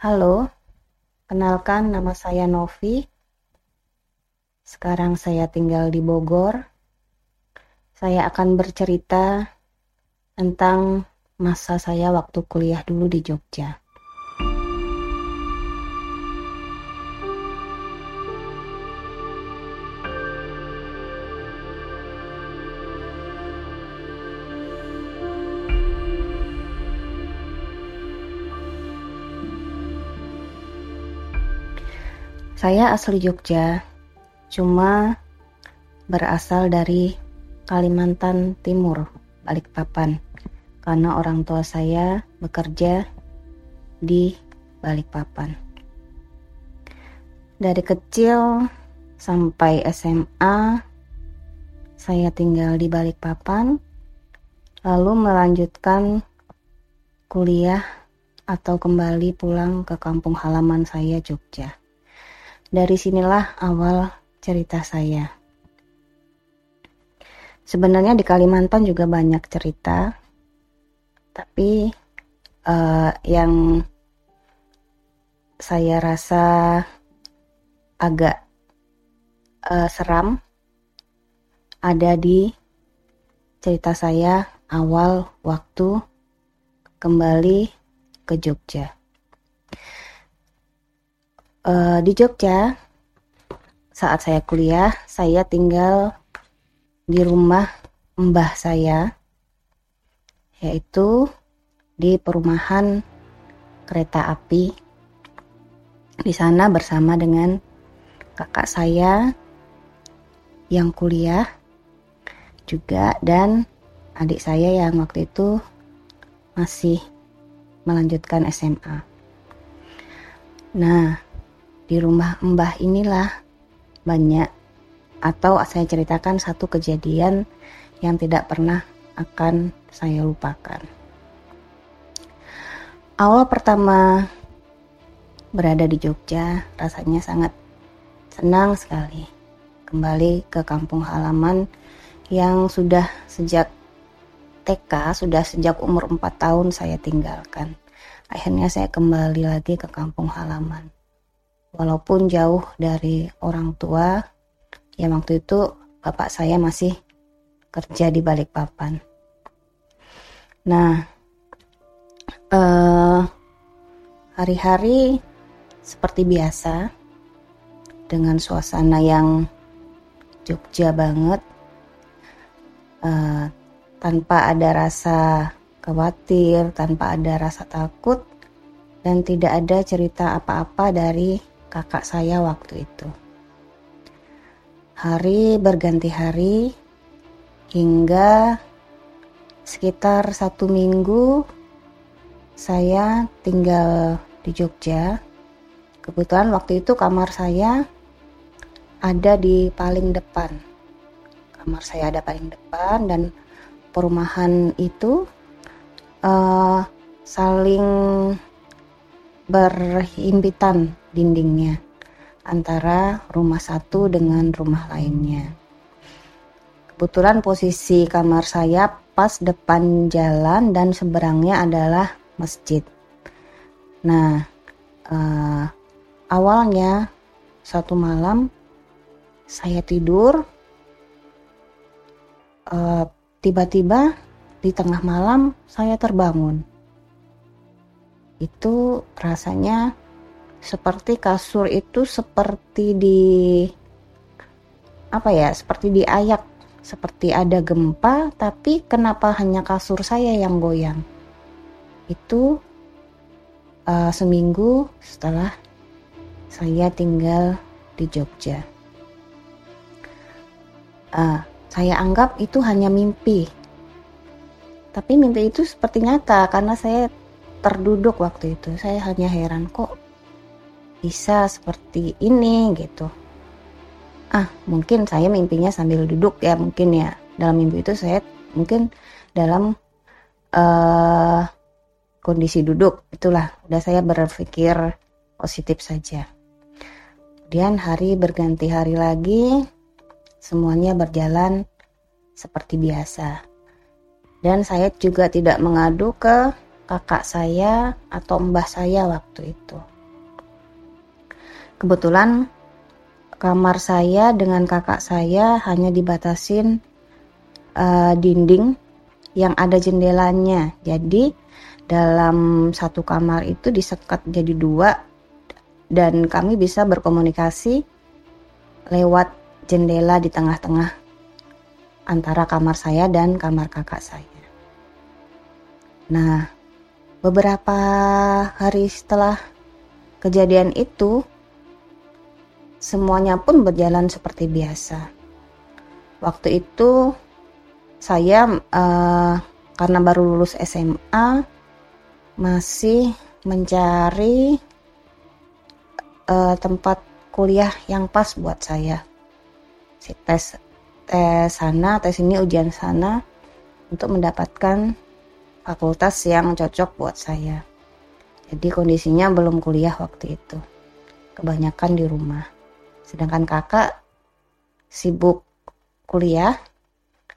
Halo, kenalkan nama saya Novi. Sekarang saya tinggal di Bogor. Saya akan bercerita tentang masa saya waktu kuliah dulu di Jogja. Saya asli Jogja, cuma berasal dari Kalimantan Timur, Balikpapan. Karena orang tua saya bekerja di Balikpapan. Dari kecil sampai SMA saya tinggal di Balikpapan, lalu melanjutkan kuliah atau kembali pulang ke kampung halaman saya Jogja. Dari sinilah awal cerita saya. Sebenarnya di Kalimantan juga banyak cerita, tapi uh, yang saya rasa agak uh, seram ada di cerita saya awal waktu kembali ke Jogja uh, di Jogja saat saya kuliah saya tinggal di rumah mbah saya yaitu di perumahan kereta api di sana bersama dengan kakak saya yang kuliah juga dan adik saya yang waktu itu masih melanjutkan SMA. Nah, di rumah Mbah inilah banyak atau saya ceritakan satu kejadian yang tidak pernah akan saya lupakan. Awal pertama berada di Jogja rasanya sangat senang sekali kembali ke kampung halaman yang sudah sejak TK, sudah sejak umur 4 tahun saya tinggalkan. Akhirnya saya kembali lagi ke kampung halaman walaupun jauh dari orang tua ya waktu itu bapak saya masih kerja di Balikpapan. Nah, eh, hari-hari seperti biasa dengan suasana yang Jogja banget, eh, tanpa ada rasa khawatir, tanpa ada rasa takut, dan tidak ada cerita apa-apa dari kakak saya waktu itu. Hari berganti hari hingga sekitar satu minggu saya tinggal di Jogja. Kebetulan waktu itu kamar saya ada di paling depan. Kamar saya ada paling depan dan perumahan itu uh, saling berhimpitan dindingnya antara rumah satu dengan rumah lainnya. Kebetulan posisi kamar saya pas depan jalan dan seberangnya adalah masjid. Nah, uh, awalnya satu malam saya tidur, tiba eh, tiba-tiba di tengah malam saya terbangun itu rasanya seperti kasur itu seperti di apa ya seperti diayak seperti ada gempa tapi kenapa hanya kasur saya yang goyang? Itu uh, seminggu setelah saya tinggal di Jogja. Uh, saya anggap itu hanya mimpi. Tapi mimpi itu seperti nyata karena saya terduduk waktu itu. Saya hanya heran kok bisa seperti ini? Gitu. Ah mungkin saya mimpinya sambil duduk ya mungkin ya. Dalam mimpi itu saya mungkin dalam uh, kondisi duduk. Itulah udah saya berpikir positif saja. Kemudian hari berganti hari lagi semuanya berjalan seperti biasa. Dan saya juga tidak mengadu ke kakak saya atau mbah saya waktu itu. kebetulan kamar saya dengan kakak saya hanya dibatasin uh, dinding yang ada jendelanya. Jadi dalam satu kamar itu disekat jadi dua dan kami bisa berkomunikasi lewat jendela di tengah-tengah antara kamar saya dan kamar kakak saya. Nah, beberapa hari setelah kejadian itu, semuanya pun berjalan seperti biasa. Waktu itu saya uh, karena baru lulus SMA masih mencari uh, tempat kuliah yang pas buat saya. Si tes tes sana, tes ini ujian sana untuk mendapatkan fakultas yang cocok buat saya. Jadi kondisinya belum kuliah waktu itu. Kebanyakan di rumah. Sedangkan kakak sibuk kuliah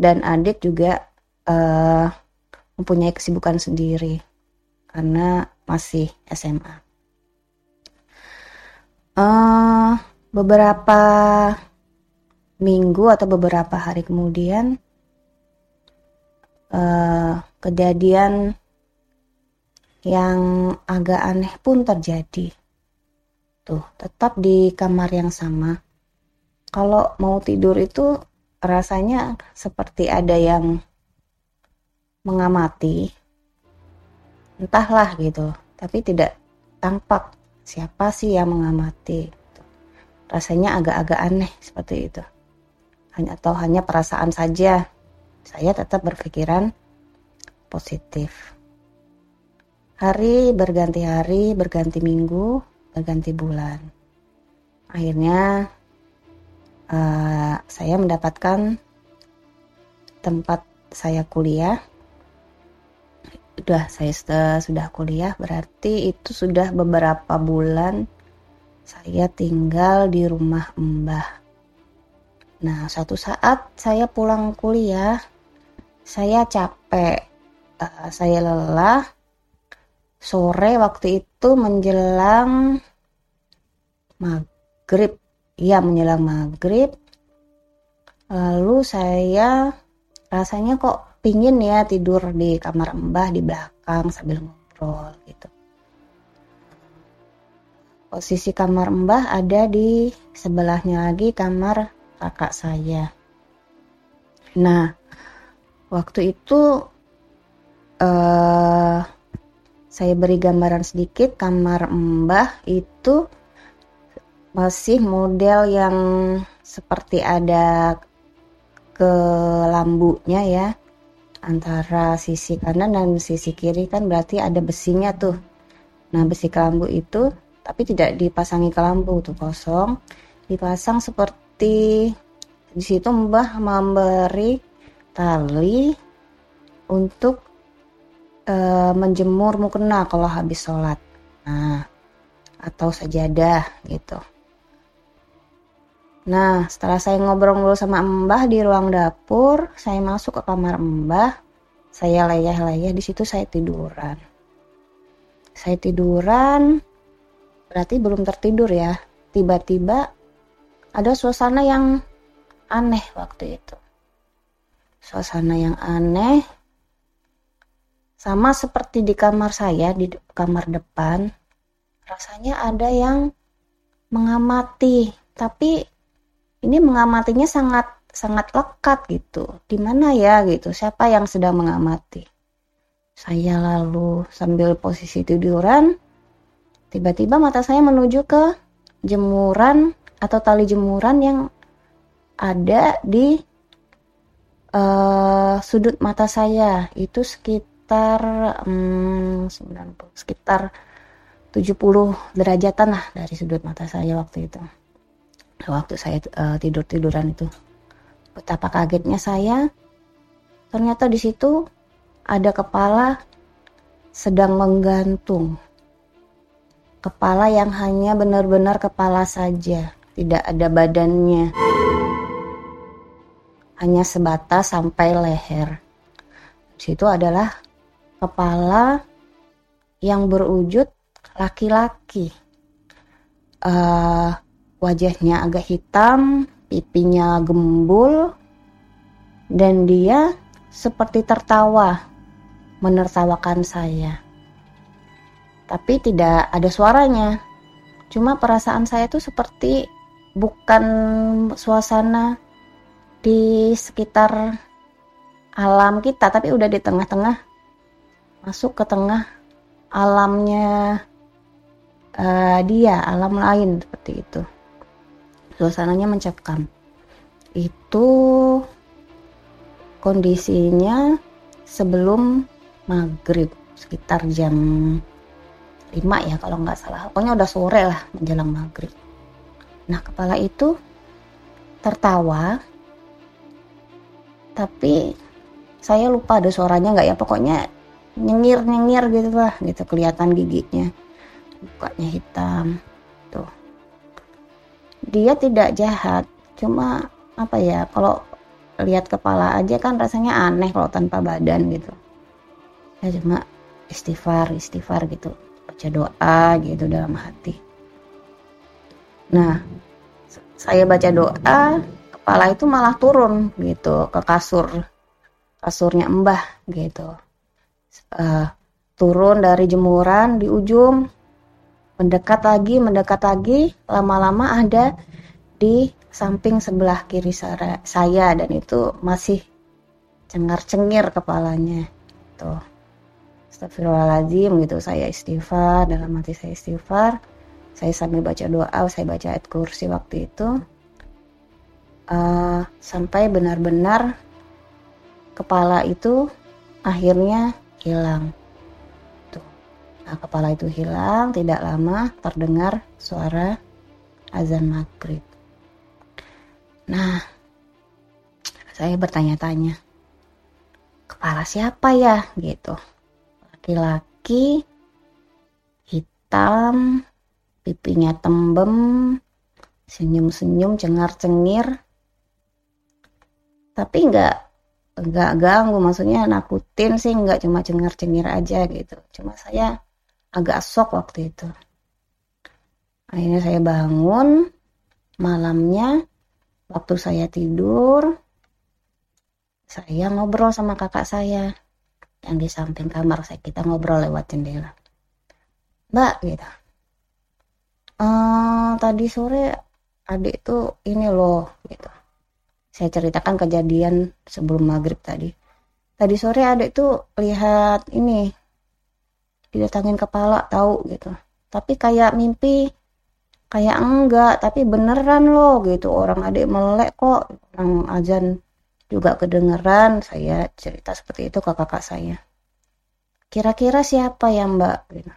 dan adik juga uh, mempunyai kesibukan sendiri karena masih SMA. Uh, eh, beberapa minggu atau beberapa hari kemudian uh, kejadian yang agak aneh pun terjadi. Tuh, tetap di kamar yang sama. Kalau mau tidur itu rasanya seperti ada yang mengamati. Entahlah gitu, tapi tidak tampak siapa sih yang mengamati. Rasanya agak-agak aneh seperti itu. Hanya atau hanya perasaan saja. Saya tetap berpikiran positif. Hari berganti hari, berganti minggu, berganti bulan. Akhirnya uh, saya mendapatkan tempat saya kuliah. Sudah saya sudah, sudah kuliah, berarti itu sudah beberapa bulan saya tinggal di rumah Mbah. Nah, suatu saat saya pulang kuliah, saya capek, uh, saya lelah, sore waktu itu menjelang maghrib. Ya menjelang maghrib. Lalu saya rasanya kok pingin ya tidur di kamar mbah di belakang sambil ngobrol gitu. Posisi kamar mbah ada di sebelahnya lagi kamar kakak saya. Nah waktu itu uh, saya beri gambaran sedikit kamar Mbah itu masih model yang seperti ada ke lambunya ya. Antara sisi kanan dan sisi kiri kan berarti ada besinya tuh. Nah besi kelambu itu tapi tidak dipasangi kelambu tuh kosong. Dipasang seperti di situ mbah memberi tali untuk e, menjemur mukena kalau habis sholat. Nah, atau sajadah gitu. Nah, setelah saya ngobrol-ngobrol sama Mbah di ruang dapur, saya masuk ke kamar Mbah. Saya leyeh-leyeh di situ saya tiduran. Saya tiduran, berarti belum tertidur ya. Tiba-tiba ada suasana yang aneh waktu itu. Suasana yang aneh, sama seperti di kamar saya, di kamar depan, rasanya ada yang mengamati, tapi ini mengamatinya sangat sangat lekat gitu. Di mana ya gitu? Siapa yang sedang mengamati? Saya lalu sambil posisi tiduran, tiba-tiba mata saya menuju ke jemuran atau tali jemuran yang ada di uh, sudut mata saya. Itu sekitar sekitar hmm, 90 sekitar 70 derajatan lah dari sudut mata saya waktu itu. Waktu saya uh, tidur tiduran itu. Betapa kagetnya saya ternyata di situ ada kepala sedang menggantung. Kepala yang hanya benar-benar kepala saja tidak ada badannya hanya sebatas sampai leher di situ adalah kepala yang berwujud laki-laki. uh, wajahnya agak hitam, pipinya gembul, dan dia seperti tertawa, menertawakan saya. Tapi tidak ada suaranya. Cuma perasaan saya tuh seperti bukan suasana di sekitar alam kita, tapi udah di tengah-tengah, masuk ke tengah alamnya uh, dia, alam lain seperti itu. Suasananya mencekam. Itu kondisinya sebelum maghrib sekitar jam 5 ya kalau nggak salah. Pokoknya udah sore lah menjelang maghrib. Nah kepala itu tertawa tapi saya lupa ada suaranya nggak ya pokoknya nyengir nyengir gitu lah gitu kelihatan giginya mukanya hitam dia tidak jahat cuma apa ya kalau lihat kepala aja kan rasanya aneh kalau tanpa badan gitu. Ya cuma istighfar istighfar gitu baca doa gitu dalam hati. Nah saya baca doa kepala itu malah turun gitu ke kasur kasurnya mbah gitu. Uh, turun dari jemuran di ujung mendekat lagi mendekat lagi lama-lama ada di samping sebelah kiri saya dan itu masih cengar-cengir kepalanya tuh Astagfirullahaladzim gitu saya istighfar dalam hati saya istighfar. Saya sambil baca doa saya baca ayat kursi waktu itu uh, sampai benar-benar kepala itu akhirnya hilang Nah, kepala itu hilang, tidak lama terdengar suara azan maghrib. Nah, saya bertanya-tanya, kepala siapa ya? Gitu. Laki-laki, hitam, pipinya tembem, senyum-senyum, cengar-cengir. Tapi nggak nggak ganggu, maksudnya nakutin sih nggak cuma cengar-cengir aja gitu. Cuma saya agak sok waktu itu. Akhirnya saya bangun malamnya waktu saya tidur saya ngobrol sama kakak saya yang di samping kamar saya kita ngobrol lewat jendela. Mbak gitu. Uh, tadi sore adik tuh ini loh gitu. Saya ceritakan kejadian sebelum maghrib tadi. Tadi sore adik tuh lihat ini didatangin kepala tahu gitu. Tapi kayak mimpi kayak enggak tapi beneran loh gitu. Orang adik melek kok orang azan juga kedengeran. Saya cerita seperti itu ke kakak saya. Kira-kira siapa ya mbak? Gitu.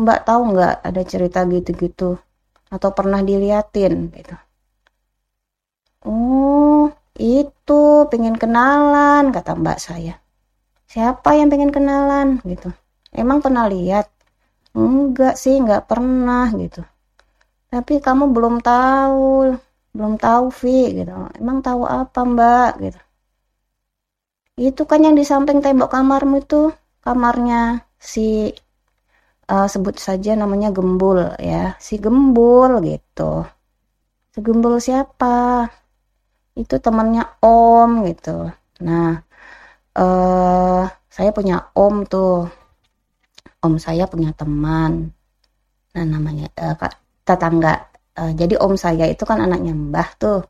mbak tahu nggak ada cerita gitu-gitu? Atau pernah diliatin gitu oh itu pengen kenalan kata mbak saya siapa yang pengen kenalan gitu Emang pernah lihat? Enggak sih, enggak pernah gitu. Tapi kamu belum tahu, belum tahu Vi gitu. Emang tahu apa Mbak gitu. Itu kan yang di samping tembok kamarmu itu kamarnya si uh, sebut saja namanya Gembul ya, si Gembul gitu. Si Gembul siapa? Itu temannya Om gitu. Nah, uh, saya punya Om tuh. Om saya punya teman. Nah namanya uh, tetangga. Uh, jadi om saya itu kan anaknya mbah tuh.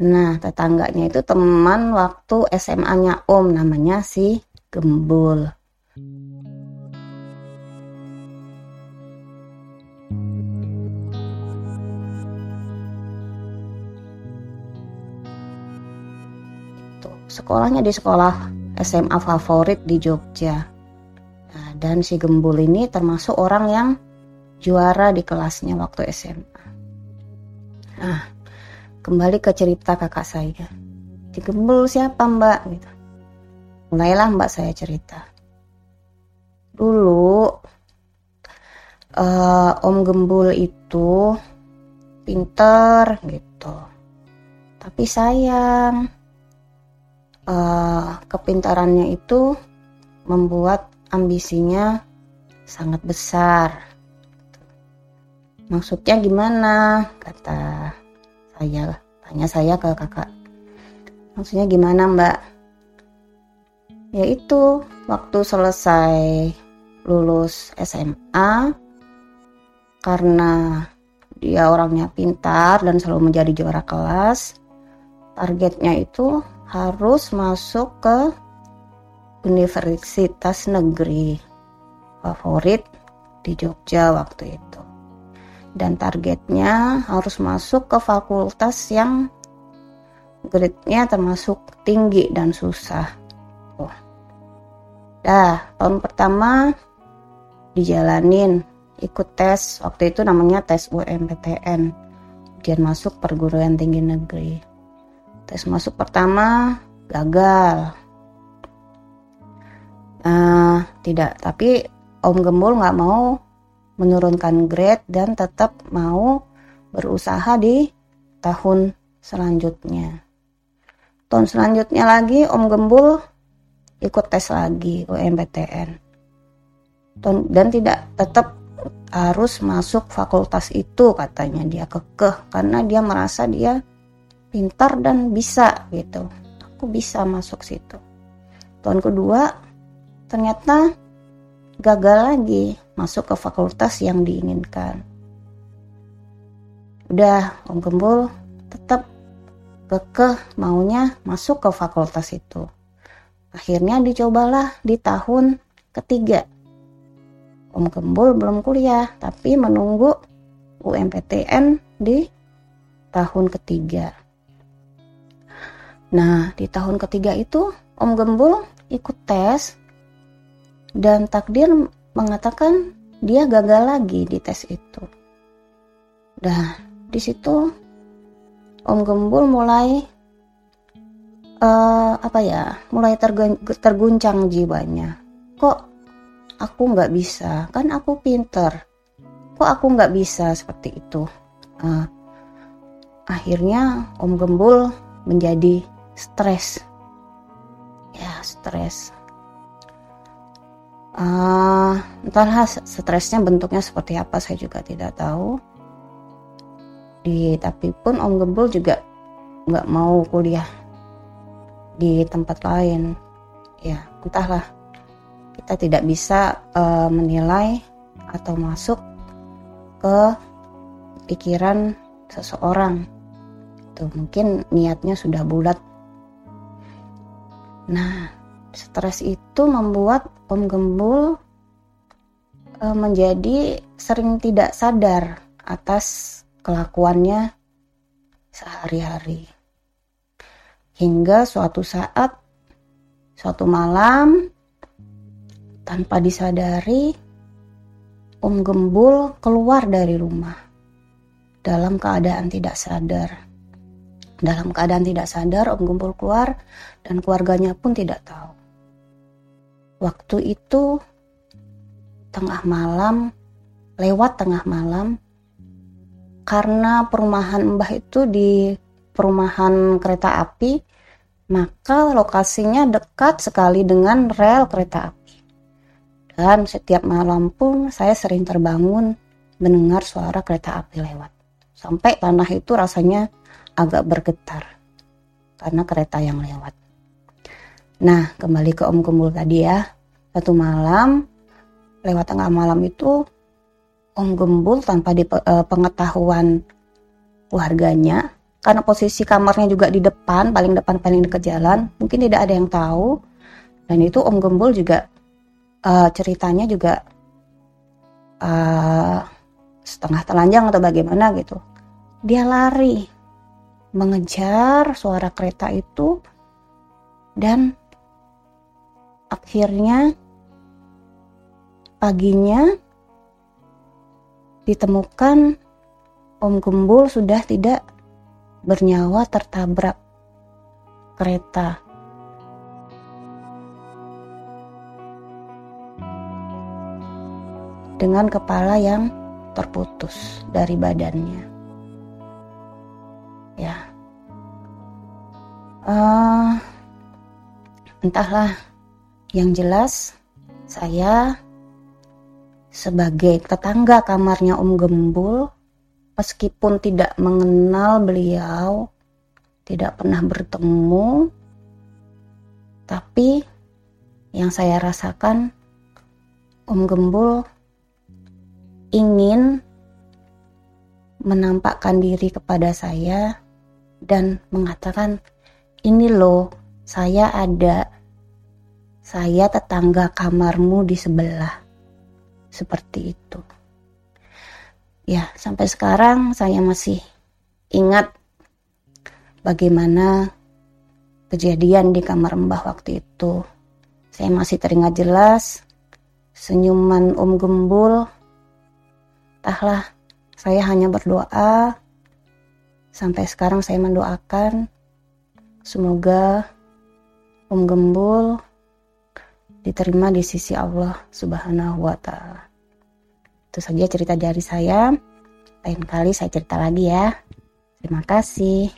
Nah tetangganya itu teman waktu SMA-nya om namanya si Gembul sekolahnya di sekolah SMA favorit di Jogja dan si Gembul ini termasuk orang yang juara di kelasnya waktu SMA. Nah, kembali ke cerita kakak saya. Si Gembul siapa mbak? Gitu. Mulailah mbak saya cerita. Dulu uh, Om Gembul itu pinter gitu. Tapi sayang uh, kepintarannya itu membuat ambisinya sangat besar. maksudnya gimana? Kata saya tanya saya ke kakak. Maksudnya gimana mbak? Ya itu waktu selesai lulus SMA karena dia orangnya pintar dan selalu menjadi juara kelas targetnya itu harus masuk ke universitas negeri favorit di Jogja waktu itu dan targetnya harus masuk ke fakultas yang grade-nya termasuk tinggi dan susah. Oh. Dah, tahun pertama dijalanin ikut tes waktu itu namanya tes UMPTN ujian masuk perguruan tinggi negeri tes masuk pertama gagal uh, tidak tapi Om Gembul nggak mau menurunkan grade dan tetap mau berusaha di tahun selanjutnya. Tahun selanjutnya lagi Om Gembul ikut tes lagi UMPTN. Dan tidak tetap harus masuk fakultas itu katanya dia kekeh karena dia merasa dia pintar dan bisa gitu. Aku bisa masuk situ. Tahun kedua ternyata gagal lagi masuk ke fakultas yang diinginkan. Udah, Om Gembul tetap kekeh maunya masuk ke fakultas itu. Akhirnya dicobalah di tahun ketiga. Om Gembul belum kuliah, tapi menunggu UMPTN di tahun ketiga. Nah, di tahun ketiga itu Om Gembul ikut tes dan takdir mengatakan dia gagal lagi di tes itu. Nah, di situ Om Gembul mulai uh, apa ya, mulai terguncang jiwanya. Kok aku nggak bisa? Kan aku pinter. Kok aku nggak bisa seperti itu? Uh, akhirnya Om Gembul menjadi stres. Ya, stres uh, entahlah stresnya bentuknya seperti apa saya juga tidak tahu. Di tapi pun Om Gembul juga nggak mau kuliah di tempat lain. Ya entahlah kita tidak bisa uh, menilai atau masuk ke pikiran seseorang. Tuh mungkin niatnya sudah bulat nah stres itu membuat Om Gembul e, menjadi sering tidak sadar atas kelakuannya sehari-hari. Hingga suatu saat, suatu malam, tanpa disadari, Om Gembul keluar dari rumah dalam keadaan tidak sadar. Dalam keadaan tidak sadar, Om Gembul keluar dan keluarganya pun tidak tahu. Waktu itu tengah malam, lewat tengah malam, karena perumahan Mbah itu di perumahan kereta api, maka lokasinya dekat sekali dengan rel kereta api. Dan setiap malam pun saya sering terbangun mendengar suara kereta api lewat. Sampai tanah itu rasanya agak bergetar karena kereta yang lewat. Nah, kembali ke Om Kumbul tadi ya. Satu malam, lewat tengah malam itu, Om Gembul tanpa di uh, pengetahuan keluarganya, karena posisi kamarnya juga di depan, paling depan paling dekat jalan, mungkin tidak ada yang tahu. Dan itu Om Gembul juga uh, ceritanya juga uh, setengah telanjang atau bagaimana gitu. Dia lari mengejar suara kereta itu dan akhirnya paginya ditemukan Om Gembul sudah tidak bernyawa tertabrak kereta. Dengan kepala yang terputus dari badannya. Ya. Uh, entahlah yang jelas, saya sebagai tetangga kamarnya Om Gembul meskipun tidak mengenal beliau, tidak pernah bertemu, tapi yang saya rasakan Om Gembul ingin menampakkan diri kepada saya dan mengatakan ini loh saya ada saya tetangga kamarmu di sebelah seperti itu ya sampai sekarang saya masih ingat bagaimana kejadian di kamar mbah waktu itu saya masih teringat jelas senyuman Om Gembul. Entahlah, saya hanya berdoa. Sampai sekarang saya mendoakan semoga Om Gembul diterima di sisi Allah Subhanahu wa taala. Itu saja cerita dari saya. Lain kali saya cerita lagi ya. Terima kasih.